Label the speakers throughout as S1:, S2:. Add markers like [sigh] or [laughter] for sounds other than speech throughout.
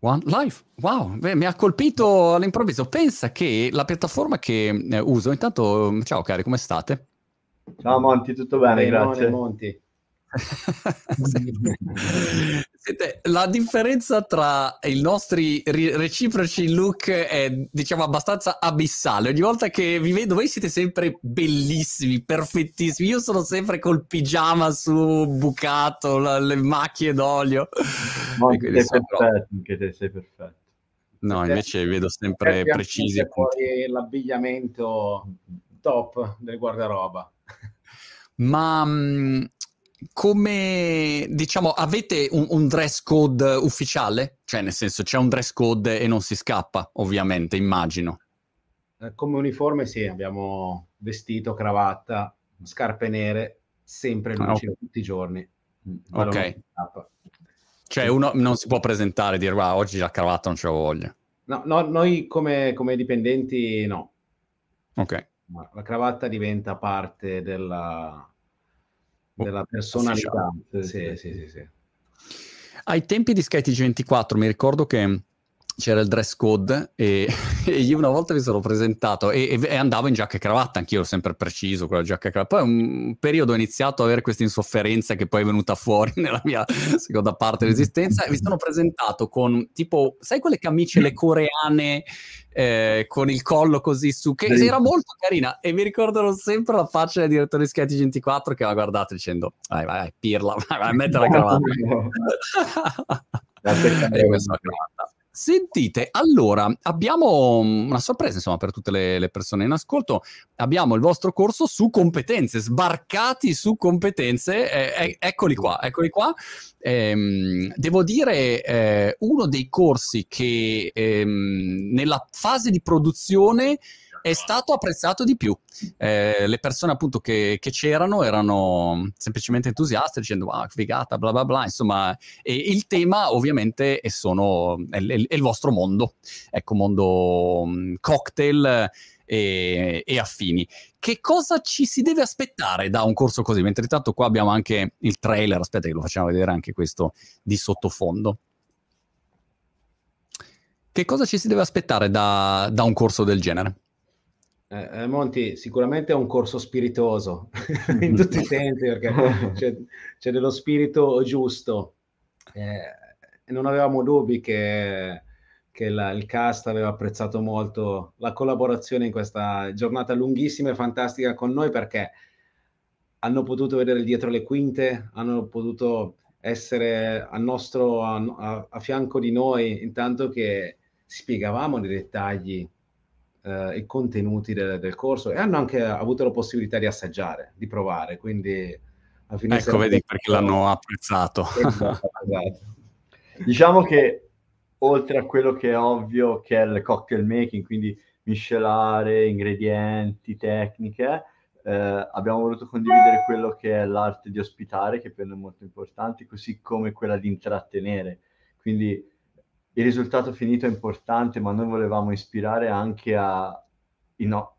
S1: One Life, wow, Beh, mi ha colpito all'improvviso. Pensa che la piattaforma che eh, uso, intanto, ciao cari, come state?
S2: Ciao Monti, tutto bene, Benone, grazie. Monti. [laughs] [laughs]
S1: La differenza tra i nostri reciproci look è diciamo abbastanza abissale. Ogni volta che vi vedo, voi siete sempre bellissimi, perfettissimi. Io sono sempre col pigiama su bucato, la, le macchie d'olio.
S2: No, sei perfetto, anche te sei perfetto.
S1: No, invece vedo sempre precisi.
S3: L'abbigliamento top del guardaroba.
S1: Ma mh, come diciamo, avete un, un, dress code ufficiale? Cioè, nel senso, c'è un dress code e non si scappa, ovviamente, immagino.
S3: Eh, come uniforme, sì, abbiamo vestito, cravatta, scarpe nere, sempre ah, okay. tutti i giorni.
S1: Mm, ok. Cioè, uno non si può presentare e dire, wow, oggi la cravatta non ce la voglio.
S3: No, no noi come, come dipendenti, no.
S1: Ok.
S3: la cravatta diventa parte della della personalità. Sì, sì, sì, sì,
S1: Ai tempi di skytg 24 mi ricordo che c'era il dress code e, [laughs] e, io una volta mi sono presentato e, e, andavo in giacca e cravatta, anch'io ero sempre preciso con la giacca e cravatta. Poi un periodo ho iniziato ad avere questa insofferenza che poi è venuta fuori [laughs] nella mia seconda parte dell'esistenza e mi sono presentato con tipo, sai quelle camicie le coreane eh, con il collo così su, che sì. era molto carina e mi ricordano sempre la faccia del direttore di Skype 24 che ha guardato dicendo vai vai, [laughs] vai pirla, vai, vai mettere la cravatta. e questa la cravatta. Sentite, allora abbiamo una sorpresa insomma per tutte le, le, persone in ascolto. Abbiamo il vostro corso su competenze, sbarcati su competenze. Eh, eh, eccoli qua, eccoli qua. Eh, devo dire, eh, uno dei corsi che ehm, nella fase di produzione è stato apprezzato di più. Eh, le persone appunto che, che, c'erano erano semplicemente entusiaste dicendo wow, figata, bla bla bla, insomma, e il tema ovviamente è, sono, è, è il vostro mondo, ecco, mondo um, cocktail e, e, affini. Che cosa ci si deve aspettare da un corso così? Mentre intanto qua abbiamo anche il trailer, aspetta che lo facciamo vedere anche questo di sottofondo. Che cosa ci si deve aspettare da, da un corso del genere?
S3: Eh, eh, Monti, sicuramente è un corso spiritoso [laughs] in tutti i sensi perché [laughs] c'è, c'è dello spirito giusto. Eh, non avevamo dubbi che, che la, il cast aveva apprezzato molto la collaborazione in questa giornata lunghissima e fantastica con noi perché hanno potuto vedere dietro le quinte, hanno potuto essere a, nostro, a, a fianco di noi intanto che spiegavamo nei dettagli eh, i contenuti del, del, corso e hanno anche avuto la possibilità di assaggiare, di provare, quindi
S1: alla fine ecco, vedi perché l'hanno apprezzato. Esatto. [laughs]
S2: diciamo che oltre a quello che è ovvio che è il cocktail making, quindi miscelare ingredienti, tecniche, eh, abbiamo voluto condividere quello che è l'arte di ospitare, che per noi è molto importante, così come quella di intrattenere. Quindi il risultato finito è importante, ma noi volevamo ispirare anche a, i, no,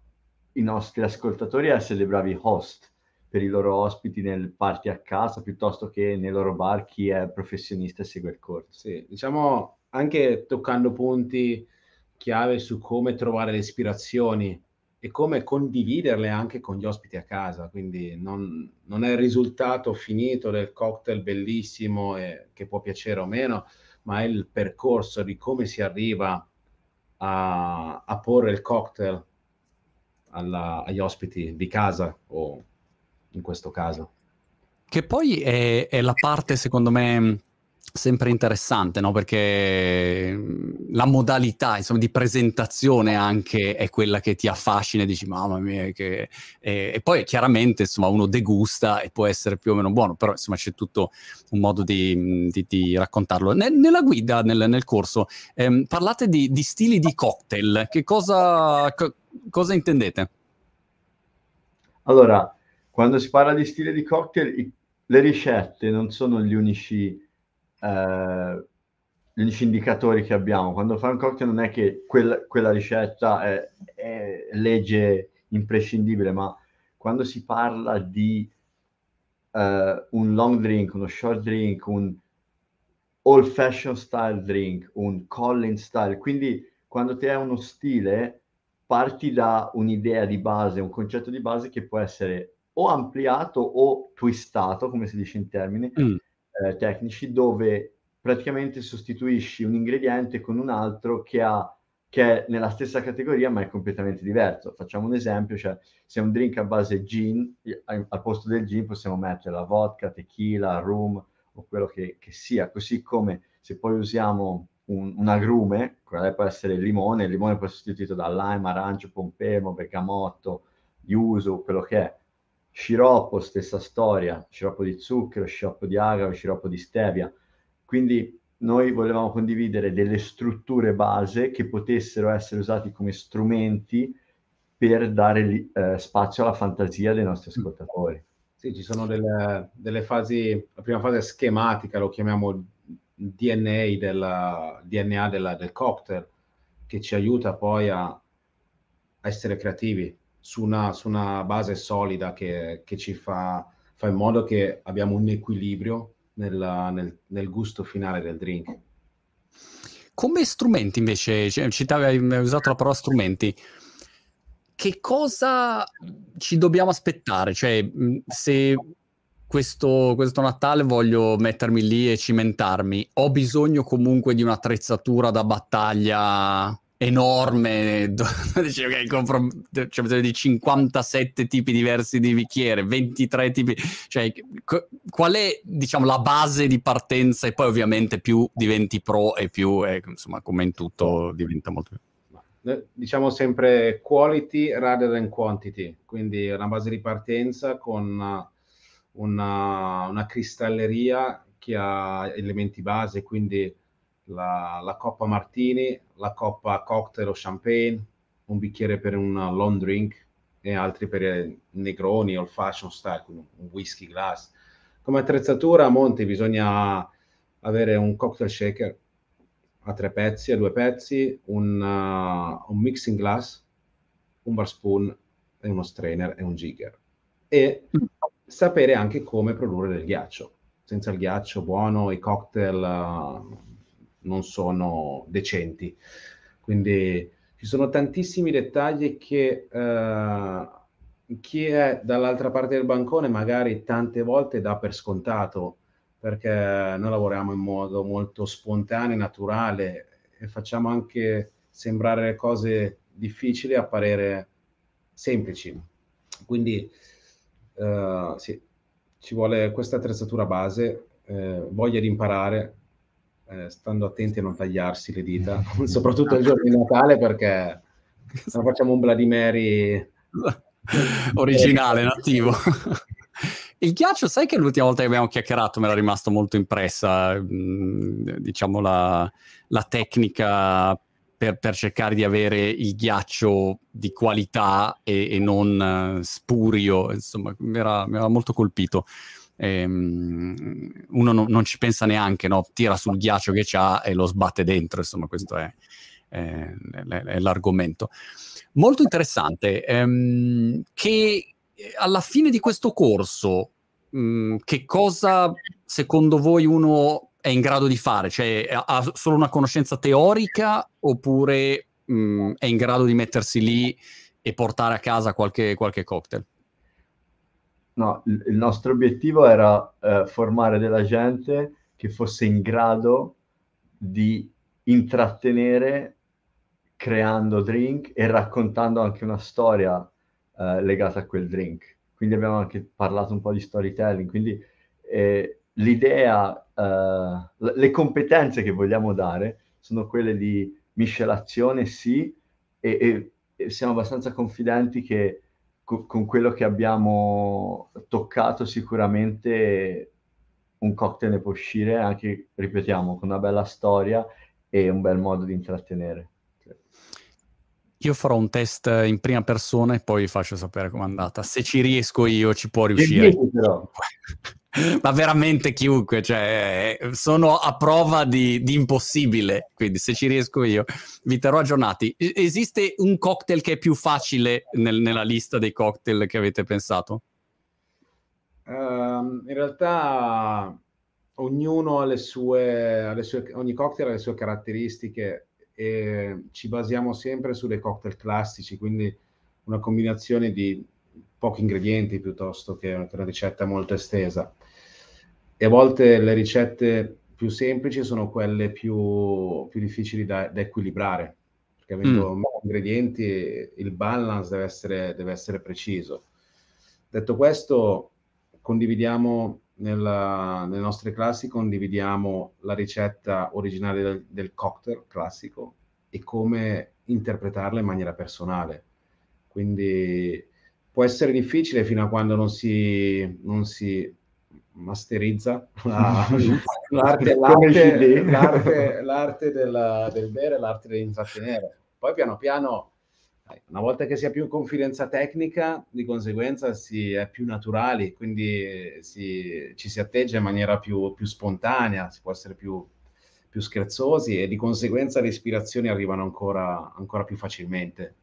S2: i nostri ascoltatori a essere bravi host per i loro ospiti nel party a casa piuttosto che nei loro bar chi è professionista e segue il corso.
S3: Sì, diciamo anche toccando punti chiave su come trovare le ispirazioni e come condividerle anche con gli ospiti a casa. Quindi non, non è il risultato finito del cocktail bellissimo e che può piacere o meno, ma è il percorso di come si arriva a, a porre il cocktail alla, agli ospiti di casa o in questo caso.
S1: Che poi è, è la parte, secondo me, sempre interessante, no? Perché mhmm, la modalità insomma, di presentazione anche è quella che ti affascina e dici mamma mia che... E, e, poi chiaramente insomma uno degusta e può essere più o meno buono, però insomma c'è tutto un modo di, mhmm, di, di raccontarlo. Ne, nella guida, nel, nel corso, ehm, parlate di, di, stili di cocktail, che cosa, co, cosa intendete?
S2: Allora, quando si parla di stile di cocktail, i, le ricette non sono gli unici eh, gli indicatori che abbiamo. Quando fai un cocktail non è che quel, quella ricetta è, è, legge imprescindibile, ma quando si parla di uh, un long drink, uno short drink, un old fashion style drink, un Collins style, quindi quando ti è uno stile parti da un'idea di base, un concetto di base che può essere o ampliato o twistato, come si dice in termini mm. Eh, tecnici, dove praticamente sostituisci un ingrediente con un altro che, ha, che è nella stessa categoria ma è completamente diverso. Facciamo un esempio, cioè se è un drink a base gin, al posto del gin possiamo mettere la vodka, tequila, rum o quello che, che sia, così come se poi usiamo un, un agrume, quello può essere il limone, il limone può essere sostituito da lime, arancio, pompelmo, bergamotto, yuzu, quello che è. Sciroppo, stessa storia, sciroppo di zucchero, sciroppo di agave, sciroppo di stevia. Quindi noi volevamo condividere delle strutture base che potessero essere usati come strumenti per dare eh, spazio alla fantasia dei nostri ascoltatori.
S3: Sì, ci sono delle, delle fasi, la prima fase schematica, lo chiamiamo DNA, della, DNA della, del cocktail che ci aiuta poi a, a essere creativi su una, su una base solida che, che, ci fa, fa in modo che abbiamo un equilibrio nella, nel, nel, gusto finale del drink.
S1: Come strumenti invece, cioè, citavi, hai usato la parola strumenti, che cosa ci dobbiamo aspettare? Cioè, se questo, questo, Natale voglio mettermi lì e cimentarmi. Ho bisogno comunque di un'attrezzatura da battaglia enorme. Dice, okay, compro, bisogno di 57 tipi diversi di bicchiere, 23 tipi. Cioè, qual è, diciamo, la base di partenza? E poi ovviamente più diventi pro e più, eh, insomma, come in tutto, diventa molto
S3: più diciamo sempre quality rather than quantity, quindi una base di partenza con una, una cristalleria che ha elementi base, quindi la, la, coppa martini, la coppa cocktail o champagne, un bicchiere per un long drink e altri per negroni, old fashion style, un whisky glass. Come attrezzatura a monte bisogna avere un cocktail shaker a tre pezzi, a due pezzi, un, uh, un mixing glass, un bar spoon e uno strainer e un jigger. E sapere anche come produrre del ghiaccio. Senza il ghiaccio buono i cocktail uh, non sono decenti. Quindi ci sono tantissimi dettagli che uh, chi è dall'altra parte del bancone magari tante volte dà per scontato perché noi lavoriamo in modo molto spontaneo, naturale e facciamo anche sembrare le cose difficili apparire semplici. Quindi uh, sì, ci vuole questa attrezzatura base, eh, voglia di imparare, eh, stando attenti a non tagliarsi le dita, [laughs] [laughs] soprattutto il giorno di Natale perché [laughs] se no facciamo un Mary
S1: originale, nativo. Il ghiaccio, sai che l'ultima volta che abbiamo chiacchierato mi era rimasto molto impressa, mh, diciamo, la, la tecnica per, per, cercare di avere il ghiaccio di qualità e, e non uh, spurio, insomma, mi era molto colpito. Ehm, uno no, non ci pensa neanche, no? tira sul ghiaccio che c'ha e lo sbatte dentro, insomma, questo è, è, è l'argomento. Molto interessante, ehm, che alla fine di questo corso, mh, mm, che cosa secondo voi uno è in grado di fare? Cioè, ha solo una conoscenza teorica oppure mh, mm, è in grado di mettersi lì e portare a casa qualche, qualche cocktail?
S2: No, il, nostro obiettivo era eh, formare della gente che fosse in grado di intrattenere creando drink e raccontando anche una storia eh, legata a quel drink. Quindi abbiamo anche parlato un po' di storytelling, quindi eh, l'idea, uh, le competenze che vogliamo dare sono quelle di miscelazione, sì, e, e, e siamo abbastanza confidenti che con quello che abbiamo toccato sicuramente un cocktail ne può uscire anche, ripetiamo, con una bella storia e un bel modo di intrattenere.
S1: Io farò un test in prima persona e poi vi faccio sapere com'è andata. Se ci riesco io, ci può riuscire. [laughs] [laughs] Ma veramente chiunque, cioè, sono a prova di, di, impossibile, quindi se ci riesco io vi terrò aggiornati. Esiste un cocktail che è più facile nel, nella lista dei cocktail che avete pensato?
S3: Uh, in realtà ognuno ha le sue, ha le sue, ogni cocktail ha le sue caratteristiche e ci basiamo sempre su dei cocktail classici, quindi una combinazione di pochi ingredienti piuttosto che una ricetta molto estesa. E a volte le ricette più semplici sono quelle più, più difficili da, da, equilibrare, perché avendo mm. ingredienti il balance deve essere, deve essere preciso. Detto questo, condividiamo nella, nelle nostre classi condividiamo la ricetta originale del, del, cocktail classico e come interpretarla in maniera personale. Quindi può essere difficile fino a quando non si, non si masterizza [laughs] la, l'arte, l'arte, l'arte, l'arte della, del bere, l'arte dell'intrattenere. Poi piano piano una volta che si ha più confidenza tecnica, di conseguenza si è più naturali, quindi si, ci si atteggia in maniera più, più spontanea, si può essere più, più, scherzosi e di conseguenza le ispirazioni arrivano ancora, ancora più facilmente.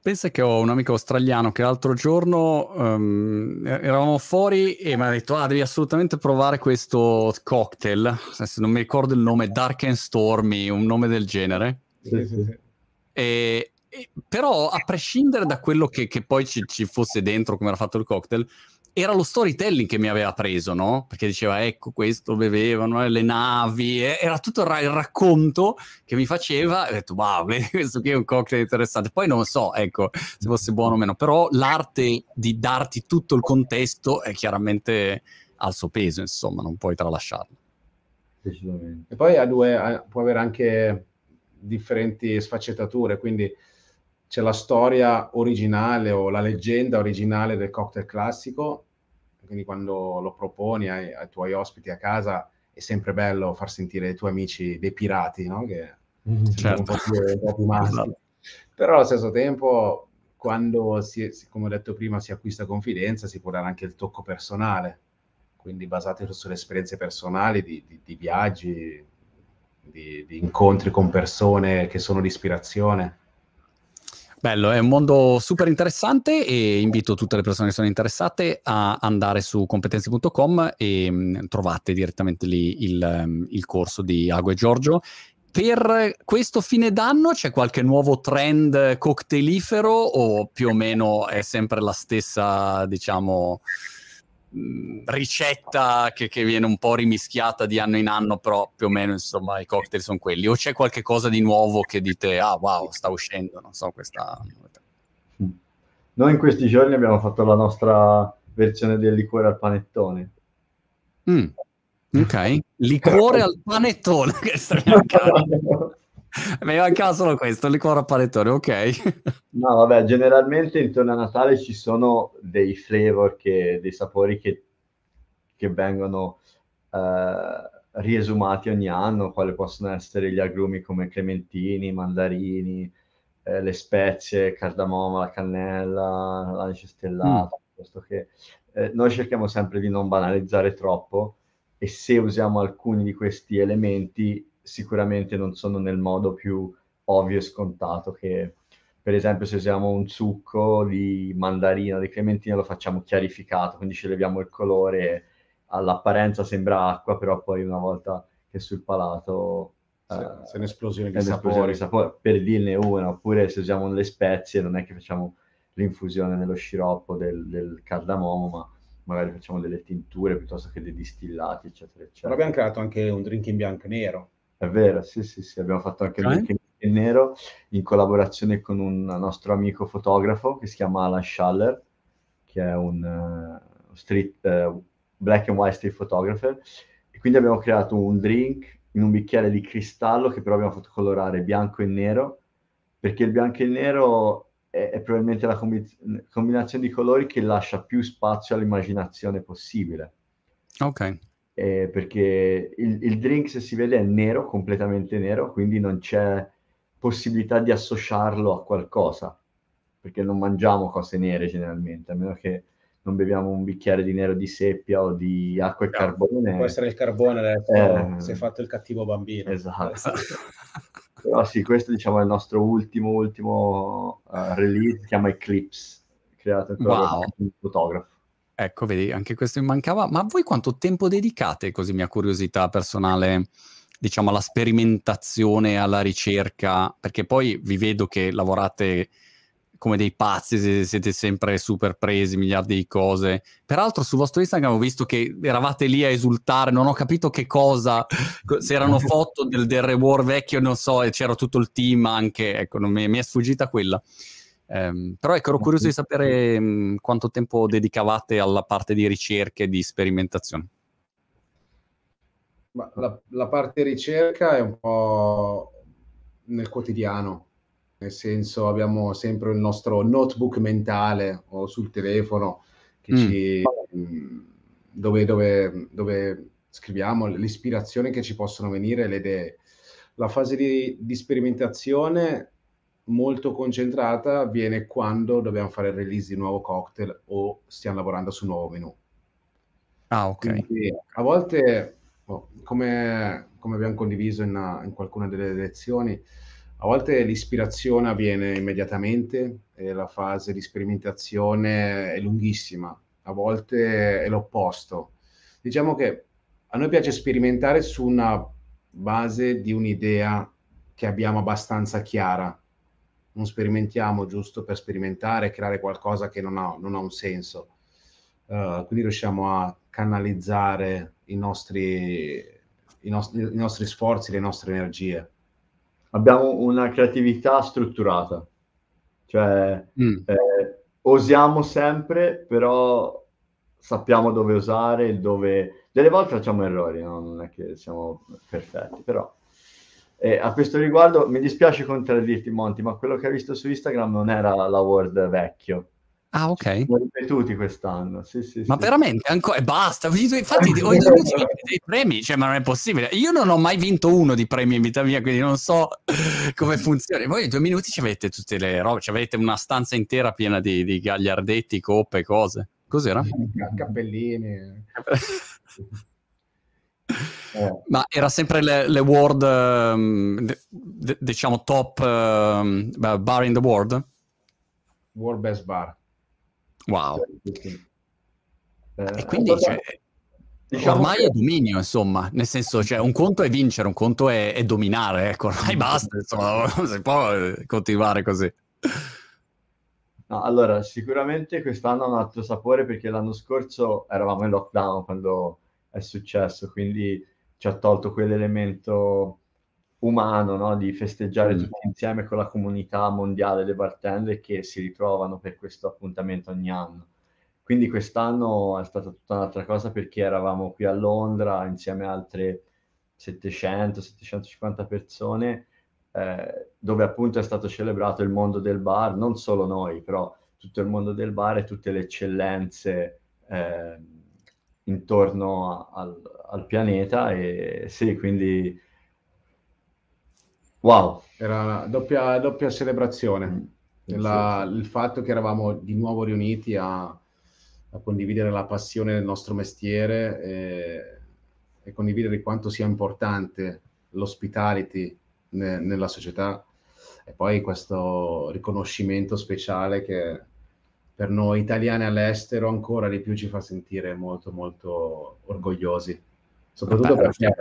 S1: Pensa che ho un amico australiano che l'altro giorno um, eravamo fuori e mi ha detto: Ah, devi assolutamente provare questo cocktail. Adesso non mi ricordo il nome, Dark and Stormy, un nome del genere. Sì, sì, sì. E, però a prescindere da quello che, che poi ci, ci, fosse dentro, come era fatto il cocktail, era lo storytelling che mi aveva preso, no? Perché diceva, ecco, questo bevevano, eh, le navi, eh, era tutto il, ra- il, racconto che mi faceva, e ho detto, wow, [laughs] questo qui è un cocktail interessante. Poi non so, ecco, se fosse buono o meno, però l'arte di darti tutto il contesto è chiaramente al suo peso, insomma, non puoi tralasciarlo.
S3: E poi ha due, ha, può avere anche differenti sfaccettature, quindi c'è la storia originale o la leggenda originale del cocktail classico, quindi quando lo proponi ai, ai tuoi ospiti a casa è sempre bello far sentire i tuoi amici dei pirati, no? che mm, certo. un po' più, un po' più maschi. Esatto. Però allo stesso tempo, quando, si, come ho detto prima, si acquista confidenza, si può dare anche il tocco personale, quindi basato sulle esperienze personali di, di, di viaggi, di, di incontri con persone che sono di ispirazione.
S1: Bello, è un mondo super interessante e invito tutte le persone che sono interessate a andare su competenze.com e mm, trovate direttamente lì il, um, il corso di Ago e Giorgio. Per questo fine d'anno c'è qualche nuovo trend cocktailifero o più o meno è sempre la stessa, diciamo, ricetta che, che, viene un po' rimischiata di anno in anno, però più o meno insomma i cocktail sono quelli. O c'è qualche cosa di nuovo che dite, ah wow, sta uscendo, non so, questa...
S2: Noi in questi giorni abbiamo fatto la nostra versione del liquore al panettone.
S1: Mm. Ok, liquore al panettone, [laughs] che [laughs] [laughs] Mi manca solo questo, il liquore a panettone, ok. [laughs]
S2: no, vabbè, generalmente intorno a Natale ci sono dei flavor, che, dei sapori che, che vengono eh, riesumati ogni anno, quali possono essere gli agrumi come clementini, mandarini, eh, le spezie, cardamomo, la cannella, l'anice stellato, mm. che, eh, noi cerchiamo sempre di non banalizzare troppo e se usiamo alcuni di questi elementi sicuramente non sono nel modo più ovvio e scontato che per esempio se usiamo un succo di mandarina, di clementina lo facciamo chiarificato, quindi ci leviamo il colore, all'apparenza sembra acqua, però poi una volta che sul palato
S3: se, uh, se è un'esplosione di sapori. sapori.
S2: Per dirne una, oppure se usiamo le spezie non è che facciamo l'infusione nello sciroppo del, del cardamomo, ma magari facciamo delle tinture piuttosto che dei distillati, eccetera, eccetera.
S3: Però abbiamo creato anche un drink in bianco e nero
S2: è vero, sì, sì, sì, abbiamo fatto anche il Drink in Nero in collaborazione con un nostro amico fotografo che si chiama Alan Schaller, che è un uh, street, uh, black and white street photographer, e quindi abbiamo creato un drink in un bicchiere di cristallo che però abbiamo fatto colorare bianco e nero, perché il bianco e nero è, è probabilmente la combi- combinazione di colori che lascia più spazio all'immaginazione possibile.
S1: Ok
S2: eh, perché il, il, drink se si vede è nero, completamente nero, quindi non c'è possibilità di associarlo a qualcosa, perché non mangiamo cose nere generalmente, a meno che non beviamo un bicchiere di nero di seppia o di acqua e no, carbone.
S3: Può essere il carbone, adesso, eh, si è fatto il cattivo bambino.
S2: Esatto. [laughs] Però sì, questo diciamo è il nostro ultimo, ultimo uh, release, si chiama Eclipse, creato ancora wow. un fotografo.
S1: Ecco, vedi, anche questo mi mancava. Ma voi quanto tempo dedicate, così mia curiosità personale, diciamo, alla sperimentazione, alla ricerca? Perché poi vi vedo che lavorate come dei pazzi, siete sempre super presi, miliardi di cose. Peraltro sul vostro Instagram ho visto che eravate lì a esultare, non ho capito che cosa, se erano [laughs] foto del, del reward vecchio, non so, e c'era tutto il team anche, ecco, non mi, mi è sfuggita quella. Um, però ecco, ero curioso di sapere um, quanto tempo dedicavate alla parte di ricerca e di sperimentazione.
S3: La, la, parte ricerca è un po' nel quotidiano, nel senso abbiamo sempre il nostro notebook mentale o sul telefono mm. ci, mm, dove, dove, dove, scriviamo le ispirazioni che ci possono venire, le idee. La fase di, di sperimentazione molto concentrata avviene quando dobbiamo fare il release di un nuovo cocktail o stiamo lavorando su un nuovo menu.
S1: Ah, ok.
S3: Quindi, a volte, oh, come, come, abbiamo condiviso in, in, qualcuna delle lezioni, a volte l'ispirazione avviene immediatamente e la fase di sperimentazione è lunghissima, a volte è l'opposto. Diciamo che a noi piace sperimentare su una base di un'idea che abbiamo abbastanza chiara, non sperimentiamo giusto per sperimentare, creare qualcosa che non ha, non ha un senso. Uh, quindi riusciamo a canalizzare i nostri, i, nostri, i nostri sforzi, le nostre energie.
S2: Abbiamo una creatività strutturata, cioè mm. eh, osiamo sempre, però sappiamo dove usare, dove... Delle volte facciamo errori, no? non è che siamo perfetti, però e a questo riguardo mi dispiace contraddirti, Monti, ma quello che hai visto su Instagram non era l'award vecchio.
S1: Ah, ok.
S2: Sono ripetuti quest'anno. Sì, sì,
S1: ma
S2: sì.
S1: veramente ancora basta. [laughs] Infatti, [laughs] ho i dei premi, cioè, ma non è possibile. Io non ho mai vinto uno di premi in vita mia, quindi non so [laughs] come funziona. Voi in due minuti ci avete tutte le robe, ci avete una stanza intera piena di, di gagliardetti, coppe, cose. Cos'era?
S3: Cappellini.
S1: Eh. Ma era sempre le, le world, um, de, diciamo, top um, bar in the world?
S3: World Best Bar.
S1: Wow. Eh, e quindi cioè, diciamo ormai che... è dominio, insomma, nel senso, cioè, un conto è vincere, un conto è, è dominare, ecco, [laughs] ormai basta, insomma, non [laughs] si può continuare così.
S2: No, allora, sicuramente quest'anno ha un altro sapore perché l'anno scorso eravamo in lockdown quando è successo, quindi ci ha tolto quell'elemento umano no? di festeggiare mm. tutti insieme con la comunità mondiale delle bartender che si ritrovano per questo appuntamento ogni anno. Quindi quest'anno è stata tutta un'altra cosa perché eravamo qui a Londra insieme a altre 700-750 persone eh, dove appunto è stato celebrato il mondo del bar, non solo noi, però tutto il mondo del bar e tutte le eccellenze eh, intorno a, al, al, pianeta e sì, quindi wow.
S3: Era una doppia, doppia celebrazione. Mm. La, il fatto che eravamo di nuovo riuniti a, a condividere la passione del nostro mestiere e, e condividere quanto sia importante l'hospitality ne, nella società e poi questo riconoscimento speciale che per noi italiani all'estero ancora di più ci fa sentire molto molto orgogliosi soprattutto Vabbè, perché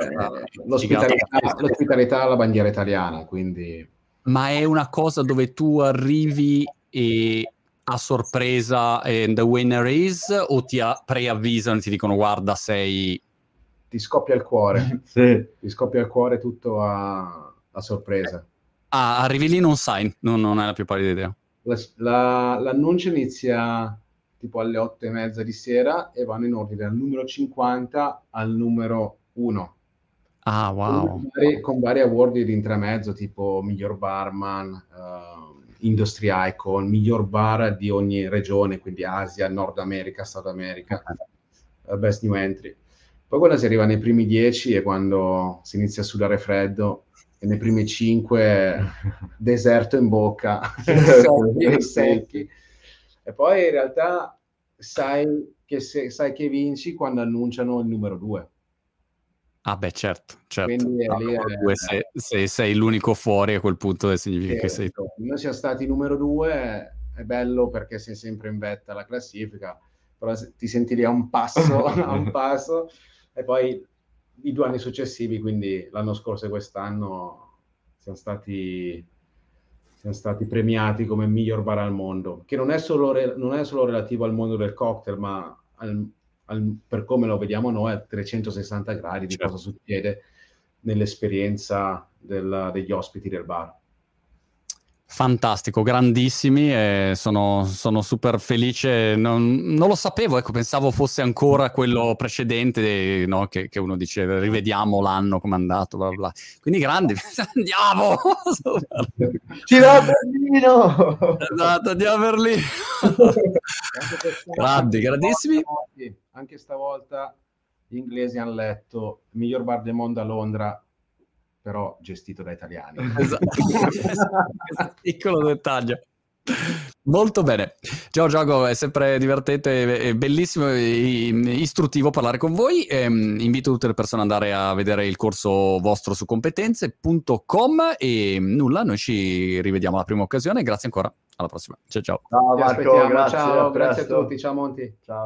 S3: l'ospitalità, l'ospitalità ha la bandiera italiana quindi
S1: ma è una cosa dove tu arrivi e a sorpresa and the winner is o ti preavvisano e ti dicono guarda sei
S3: ti scoppia il cuore. [laughs] Sì. ti scoppia il cuore tutto a, a sorpresa.
S1: Ah arrivi lì non sai non, non hai la più pallida idea.
S3: La, la, l'annuncio inizia tipo alle otto e mezza di sera e vanno in ordine dal numero 50 al numero 1.
S1: Ah, wow.
S3: Con vari, con vari award di intramezzo, tipo miglior barman, uh, industry icon, miglior bar di ogni regione, quindi Asia, Nord America, South America, uh, best new entry. Poi quando si arriva nei primi dieci e quando si inizia a sudare freddo, e nei primi cinque [laughs] deserto in bocca, secchi, [laughs] secchi. E poi in realtà sai che, se, sai che vinci quando annunciano il numero due.
S1: Ah beh, certo, certo. Quindi no, lì due, se, se, sei l'unico fuori a quel punto significa certo. che sei tu.
S3: Noi siamo stati numero due, è bello perché sei sempre in vetta alla classifica, però ti senti lì a un passo, [laughs] a un passo, e poi i due anni successivi, quindi l'anno scorso e quest'anno, siamo stati, siamo stati premiati come miglior bar al mondo, che non è solo, re, non è solo relativo al mondo del cocktail, ma al, al, per come lo vediamo noi a 360 gradi di certo. cosa succede nell'esperienza del, degli ospiti del bar.
S1: Fantastico, grandissimi, e sono, sono super felice. Non, non, lo sapevo, ecco, pensavo fosse ancora quello precedente, no? che, che, uno dice rivediamo l'anno come è andato, bla bla. Quindi grandi, [laughs] andiamo!
S2: Ci va a Berlino!
S1: Esatto, andiamo a Berlino! grandi, grandissimi.
S3: Anche stavolta gli inglesi hanno letto miglior bar del mondo a Londra però gestito da italiani. [laughs] Esatto. [laughs]
S1: Piccolo dettaglio. Molto bene. Giorgio Ago, è sempre divertente, è bellissimo e istruttivo parlare con voi. Ehm, invito tutte le persone ad andare a vedere il corso vostro su competenze.com e nulla, noi ci rivediamo alla prima occasione. Grazie ancora, alla prossima. Ciao ciao.
S2: Ciao Marco, grazie,
S3: ciao, grazie a tutti, ciao Monti.
S2: Ciao.